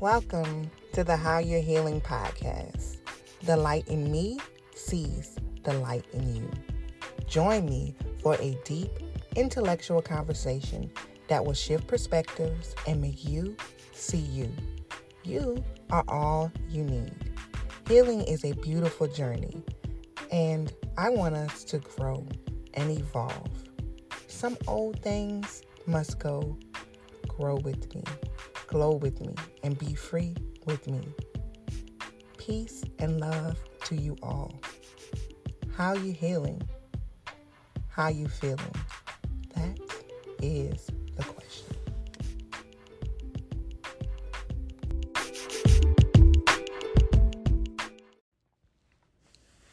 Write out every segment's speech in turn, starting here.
Welcome to the How You're Healing podcast. The light in me sees the light in you. Join me for a deep intellectual conversation that will shift perspectives and make you see you. You are all you need. Healing is a beautiful journey, and I want us to grow and evolve. Some old things must go. Grow with me, glow with me, and be free with me. Peace and love to you all. How you healing? How you feeling? That is the question.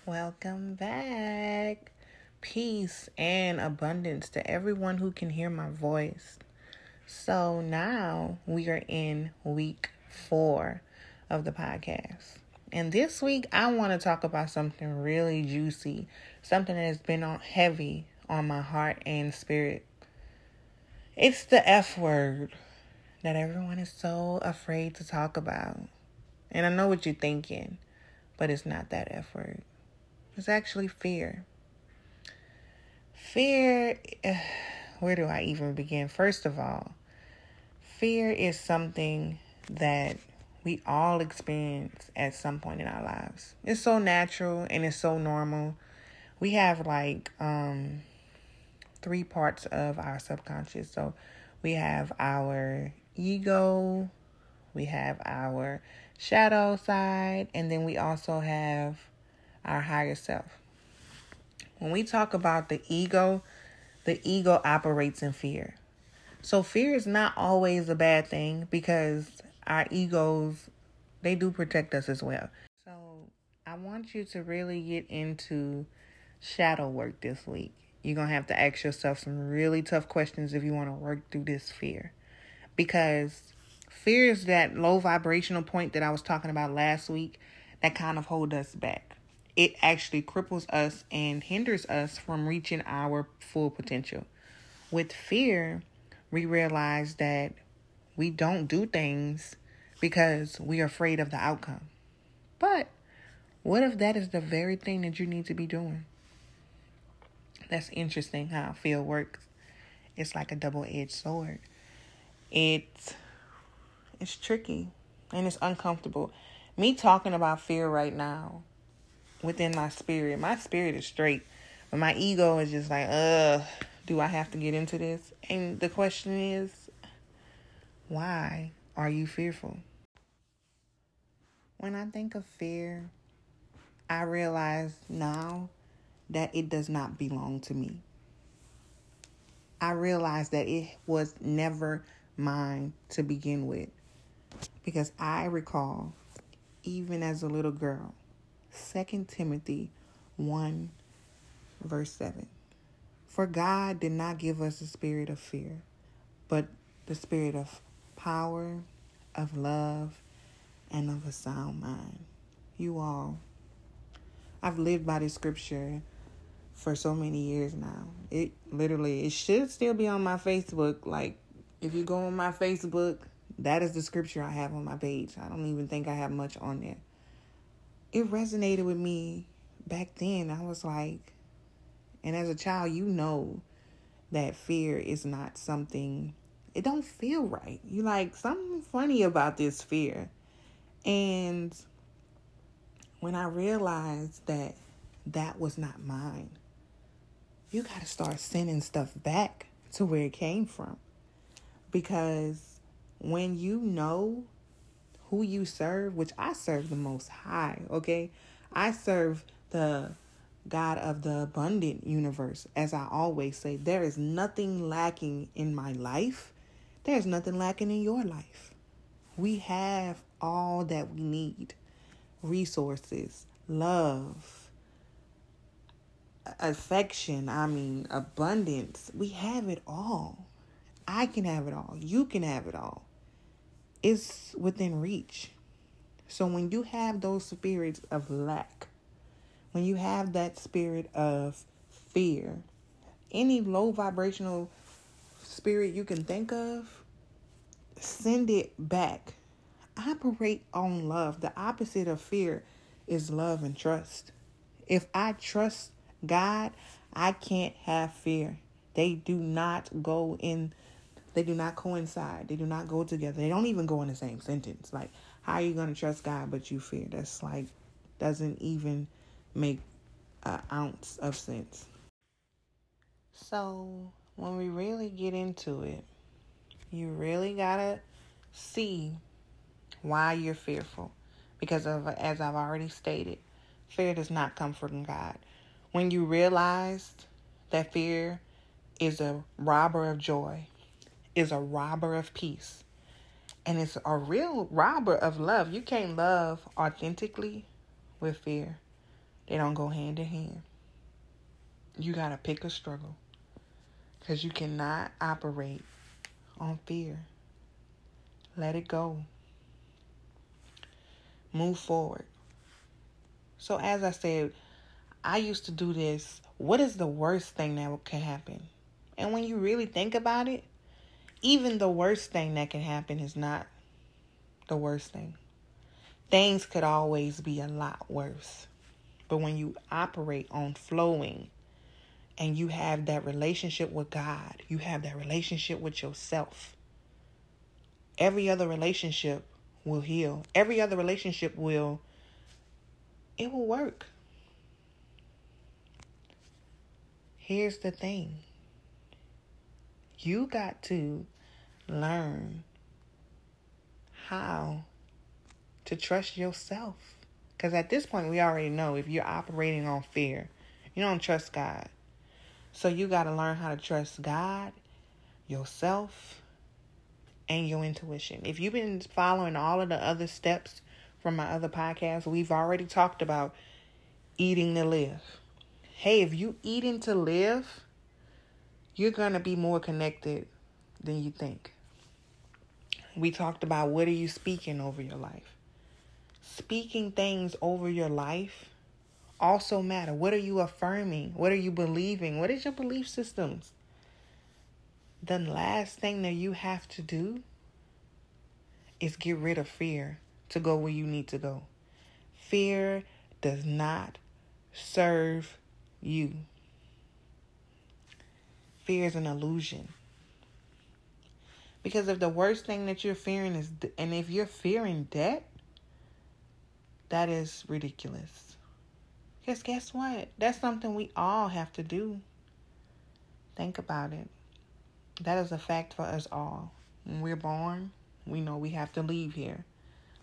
Welcome back. Peace and abundance to everyone who can hear my voice. So now we are in week four of the podcast. And this week, I want to talk about something really juicy, something that has been on heavy on my heart and spirit. It's the F word that everyone is so afraid to talk about. And I know what you're thinking, but it's not that F word. It's actually fear. Fear, where do I even begin? First of all, fear is something that we all experience at some point in our lives. It's so natural and it's so normal. We have like um three parts of our subconscious. So we have our ego, we have our shadow side, and then we also have our higher self. When we talk about the ego, the ego operates in fear. So fear is not always a bad thing because our egos they do protect us as well. So I want you to really get into shadow work this week. You're going to have to ask yourself some really tough questions if you want to work through this fear. Because fear is that low vibrational point that I was talking about last week that kind of hold us back. It actually cripples us and hinders us from reaching our full potential. With fear, we realize that we don't do things because we're afraid of the outcome. But what if that is the very thing that you need to be doing? That's interesting how fear works. It's like a double-edged sword. It's it's tricky and it's uncomfortable. Me talking about fear right now within my spirit, my spirit is straight, but my ego is just like, uh, do I have to get into this? And the question is, why are you fearful? When I think of fear, I realize now that it does not belong to me. I realize that it was never mine to begin with. Because I recall, even as a little girl, 2 Timothy 1, verse 7. For God did not give us a spirit of fear, but the spirit of power, of love, and of a sound mind. You all, I've lived by this scripture for so many years now. It literally, it should still be on my Facebook. Like, if you go on my Facebook, that is the scripture I have on my page. I don't even think I have much on there. It resonated with me back then. I was like, and as a child, you know that fear is not something, it don't feel right. You like something funny about this fear. And when I realized that that was not mine, you got to start sending stuff back to where it came from. Because when you know who you serve, which I serve the most high, okay? I serve the God of the abundant universe. As I always say, there is nothing lacking in my life. There's nothing lacking in your life. We have all that we need resources, love, affection, I mean, abundance. We have it all. I can have it all. You can have it all. It's within reach. So when you have those spirits of lack, when you have that spirit of fear, any low vibrational spirit you can think of, send it back operate on love. The opposite of fear is love and trust. If I trust God, I can't have fear. They do not go in they do not coincide. They do not go together. They don't even go in the same sentence. Like, how are you going to trust God but you fear? That's like doesn't even make an ounce of sense. So, when we really get into it, you really got to see why you're fearful. Because of as I've already stated, fear does not come from God. When you realize that fear is a robber of joy, is a robber of peace, and it's a real robber of love. You can't love authentically with fear. They don't go hand in hand. You got to pick a struggle because you cannot operate on fear. Let it go. Move forward. So, as I said, I used to do this. What is the worst thing that can happen? And when you really think about it, even the worst thing that can happen is not the worst thing. Things could always be a lot worse. But when you operate on flowing and you have that relationship with God, you have that relationship with yourself, every other relationship will heal. Every other relationship will, it will work. Here's the thing you got to learn how to trust yourself. Because at this point, we already know if you're operating on fear, you don't trust God. So you got to learn how to trust God, yourself, and your intuition. If you've been following all of the other steps from my other podcast, we've already talked about eating to live. Hey, if you eating to live, you're going to be more connected than you think. We talked about what are you speaking over your life? Speaking things over your life also matter. What are you affirming? What are you believing? What is your belief systems? The last thing that you have to do is get rid of fear to go where you need to go. Fear does not serve you. Fear is an illusion. Because if the worst thing that you're fearing is, and if you're fearing debt, that is ridiculous. Because guess what? That's something we all have to do. Think about it. That is a fact for us all. When we're born, we know we have to leave here.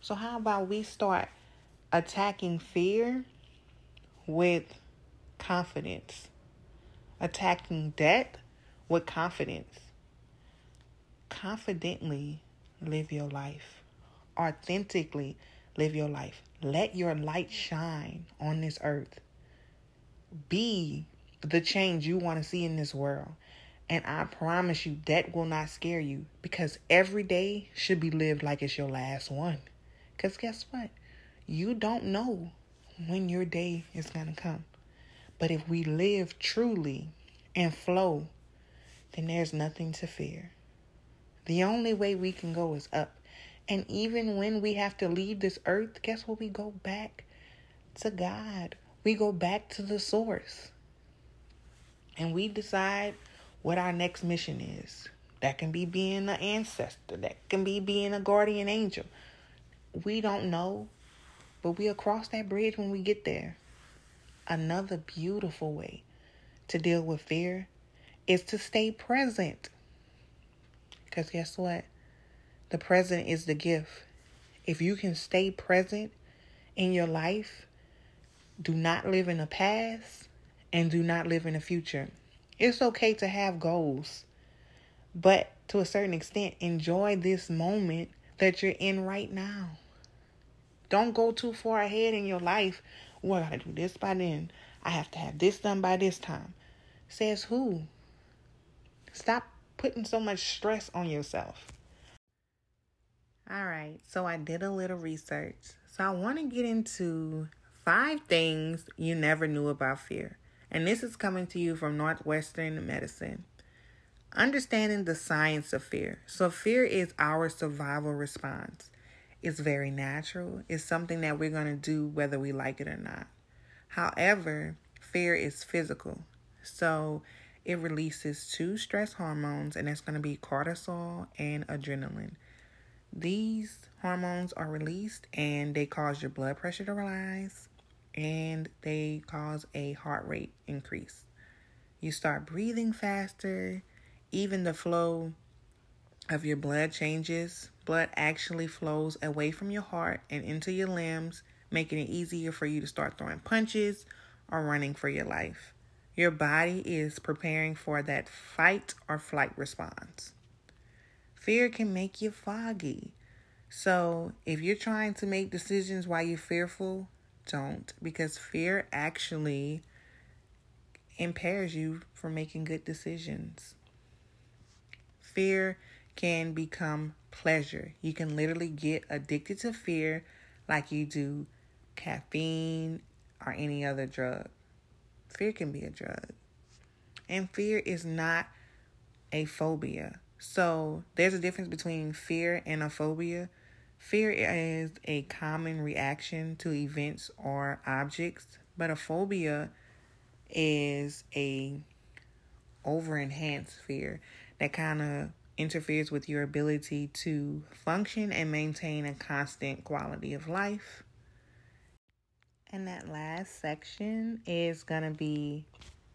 So, how about we start attacking fear with confidence? Attacking debt with confidence. Confidently live your life. Authentically live your life. Let your light shine on this earth. Be the change you want to see in this world. And I promise you, that will not scare you because every day should be lived like it's your last one. Because guess what? You don't know when your day is going to come. But if we live truly and flow, then there's nothing to fear. The only way we can go is up. And even when we have to leave this earth, guess what? We go back to God. We go back to the source. And we decide what our next mission is. That can be being an ancestor, that can be being a guardian angel. We don't know, but we'll cross that bridge when we get there. Another beautiful way to deal with fear is to stay present. Because guess what? The present is the gift. If you can stay present in your life, do not live in the past and do not live in the future. It's okay to have goals, but to a certain extent, enjoy this moment that you're in right now. Don't go too far ahead in your life. Oh, I gotta do this by then. I have to have this done by this time. Says who? Stop putting so much stress on yourself. All right, so I did a little research. So I want to get into five things you never knew about fear. And this is coming to you from Northwestern Medicine. Understanding the science of fear. So, fear is our survival response. It's very natural. It's something that we're going to do whether we like it or not. However, fear is physical. So it releases two stress hormones, and that's going to be cortisol and adrenaline. These hormones are released and they cause your blood pressure to rise and they cause a heart rate increase. You start breathing faster, even the flow of your blood changes. Blood actually flows away from your heart and into your limbs, making it easier for you to start throwing punches or running for your life. Your body is preparing for that fight or flight response. Fear can make you foggy. So, if you're trying to make decisions while you're fearful, don't because fear actually impairs you from making good decisions. Fear can become pleasure. You can literally get addicted to fear like you do caffeine or any other drug. Fear can be a drug. And fear is not a phobia. So there's a difference between fear and a phobia. Fear is a common reaction to events or objects, but a phobia is a over enhanced fear that kind of interferes with your ability to function and maintain a constant quality of life. And that last section is going to be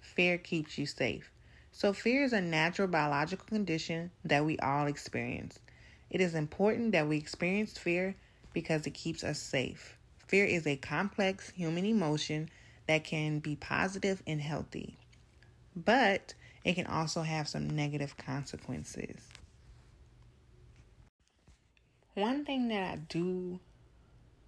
fear keeps you safe. So, fear is a natural biological condition that we all experience. It is important that we experience fear because it keeps us safe. Fear is a complex human emotion that can be positive and healthy, but it can also have some negative consequences. One thing that I do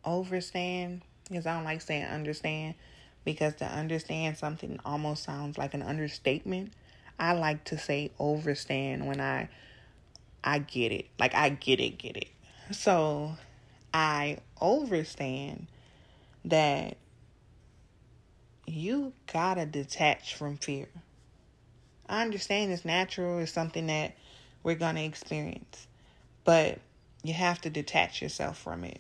overstand is I don't like saying understand because to understand something almost sounds like an understatement. I like to say overstand when I I get it. Like I get it, get it. So I overstand that you gotta detach from fear. I understand it's natural, it's something that we're gonna experience, but you have to detach yourself from it.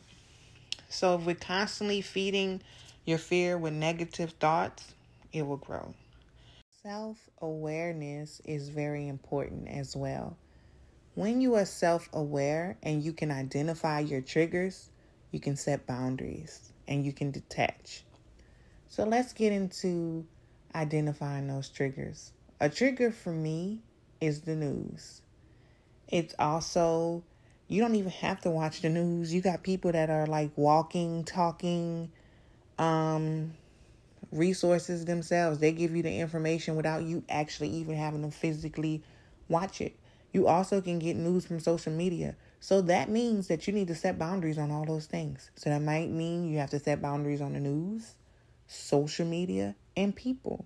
So if we're constantly feeding your fear with negative thoughts, it will grow. Self awareness is very important as well. When you are self aware and you can identify your triggers, you can set boundaries and you can detach. So let's get into identifying those triggers. A trigger for me is the news. It's also, you don't even have to watch the news. You got people that are like walking, talking, um, resources themselves. They give you the information without you actually even having to physically watch it. You also can get news from social media. So that means that you need to set boundaries on all those things. So that might mean you have to set boundaries on the news social media, and people.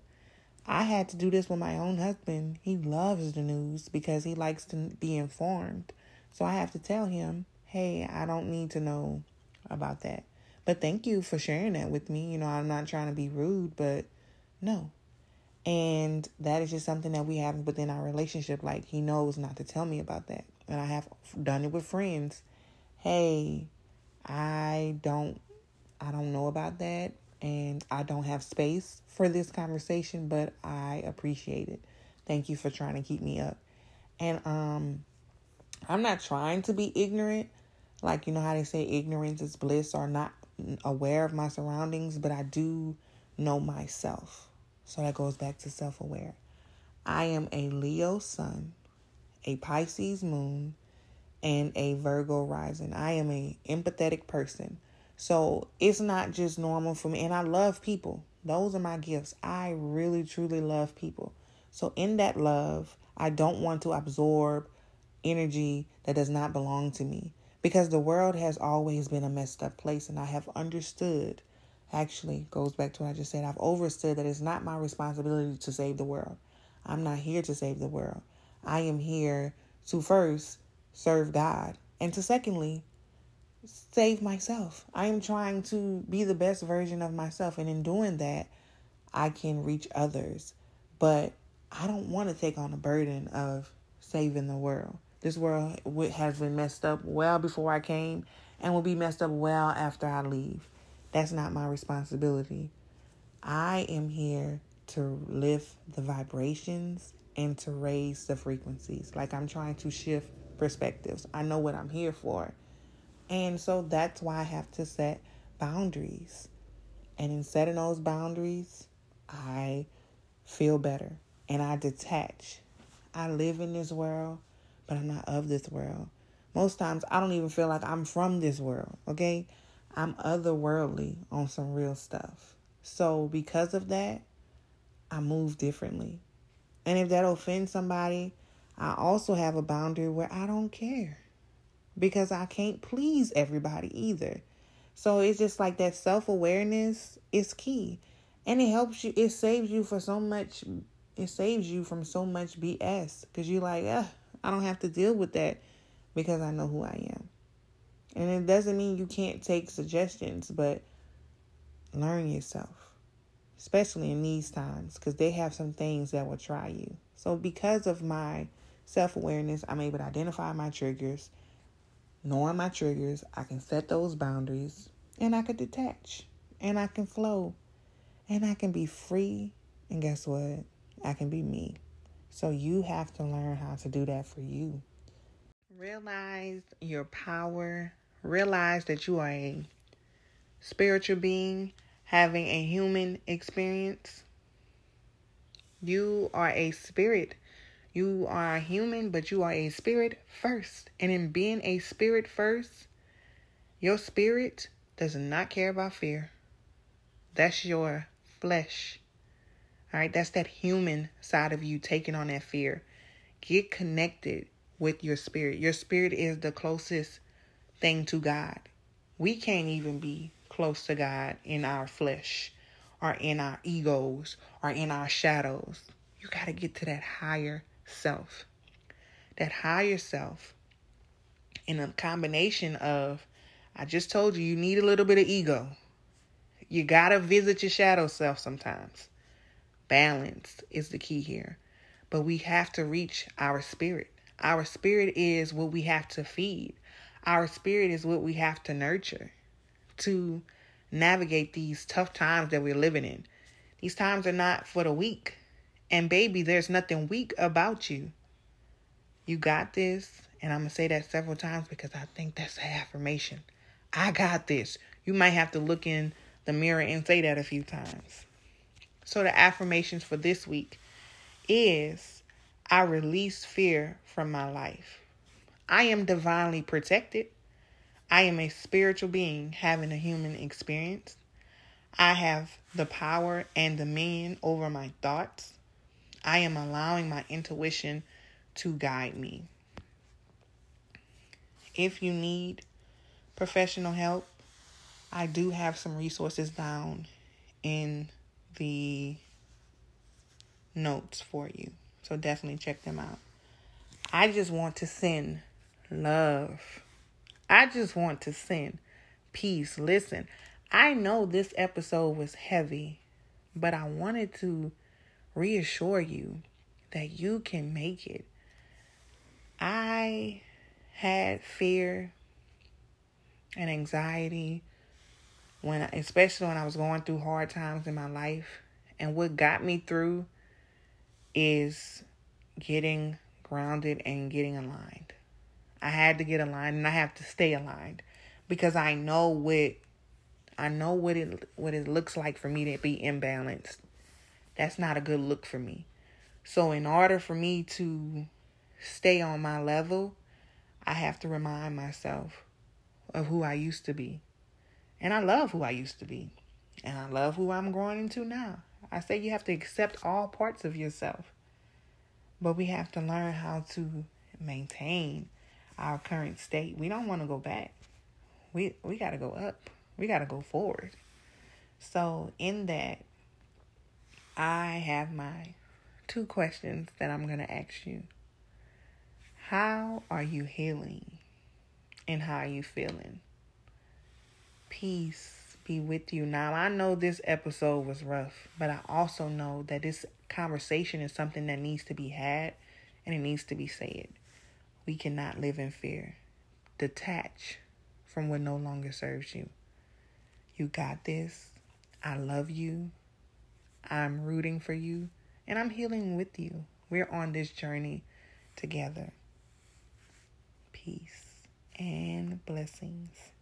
I had to do this with my own husband. He loves the news because he likes to be informed. So I have to tell him, hey, I don't need to know about that. But thank you for sharing that with me. You know, I'm not trying to be rude, but no. And that is just something that we have within our relationship. Like, he knows not to tell me about that. And I have done it with friends. Hey, I don't I don't know about that and I don't have space for this conversation, but I appreciate it. Thank you for trying to keep me up. And um I'm not trying to be ignorant. Like you know how they say ignorance is bliss or not aware of my surroundings, but I do know myself. So that goes back to self-aware. I am a Leo sun, a Pisces moon, and a Virgo rising. I am a empathetic person. So it's not just normal for me. And I love people. Those are my gifts. I really, truly love people. So in that love, I don't want to absorb energy that does not belong to me because the world has always been a messed up place. And I have understood, actually, goes back to what I just said. I've overstood that it's not my responsibility to save the world. I'm not here to save the world. I am here to first serve God and to secondly save myself. I am trying to be the best version of myself. And in doing that, I can reach others. But I don't want to take on the burden of saving the world. This world has been messed up well before I came and will be messed up well after I leave. That's not my responsibility. I am here to lift the vibrations and to raise the frequencies. Like I'm trying to shift perspectives. I know what I'm here for. And so that's why I have to set boundaries. And in setting those boundaries, I feel better and I detach. I live in this world, but I'm not of this world. Most times I don't even feel like I'm from this world, okay? I'm otherworldly on some real stuff. So because of that, I move differently. And if that offends somebody, I also have a boundary where I don't care because I can't please everybody either. So it's just like that self awareness is key. And it helps you, it saves you for so much, it saves you from so much BS because you're like, eh, I don't have to deal with that because I know who I am. And it doesn't mean you can't take suggestions, but learn yourself, especially in these times because they have some things that will try you. So, because of my self awareness, I'm able to identify my triggers. Knowing my triggers, I can set those boundaries and I can detach and I can flow and I can be free. And guess what? I can be me. So you have to learn how to do that for you. Realize your power. Realize that you are a spiritual being having a human experience. You are a spirit you are a human, but you are a spirit first. And in being a spirit first, your spirit does not care about fear. That's your flesh. All right, that's that human side of you taking on that fear. Get connected with your spirit. Your spirit is the closest thing to God. We can't even be close to God in our flesh or in our egos or in our shadows. You got to get to that higher self. That higher self, in a combination of, I just told you, you need a little bit of ego. You got to visit your shadow self sometimes. Balance is the key here. But we have to reach our spirit. Our spirit is what we have to feed. Our spirit is what we have to nurture to navigate these tough times that we're living in. These times are not for the weak. And baby, there's nothing weak about you. You got this. And I'm going to say that several times because I think that's an affirmation. I got this. You might have to look in the mirror and say that a few times. So, the affirmations for this week is I release fear from my life. I am divinely protected. I am a spiritual being having a human experience. I have the power and dominion over my thoughts. I am allowing my intuition to guide me. If you need professional help, I do have some resources down in the notes for you. So definitely check them out. I just want to send love. I just want to send peace. Listen, I know this episode was heavy, but I wanted to reassure you that you can make it. I had fear and anxiety when especially when I was going through hard times in my life and what got me through is getting grounded and getting aligned. I had to get aligned and I have to stay aligned because I know what I know what it what it looks like for me to be imbalanced that's not a good look for me. So, in order for me to stay on my level, I have to remind myself of who I used to be. And I love who I used to be. And I love who I'm growing into now. I say you have to accept all parts of yourself. But we have to learn how to maintain our current state. We don't want to go back. We we got to go up. We got to go forward. So in that I have my two questions that I'm going to ask you. How are you healing? And how are you feeling? Peace be with you. Now, I know this episode was rough, but I also know that this conversation is something that needs to be had and it needs to be said. we cannot live in fear. Detach from what no longer serves you. You got this. I love you. I'm rooting for you. And I'm healing with you. We're on this journey together. Peace and blessings.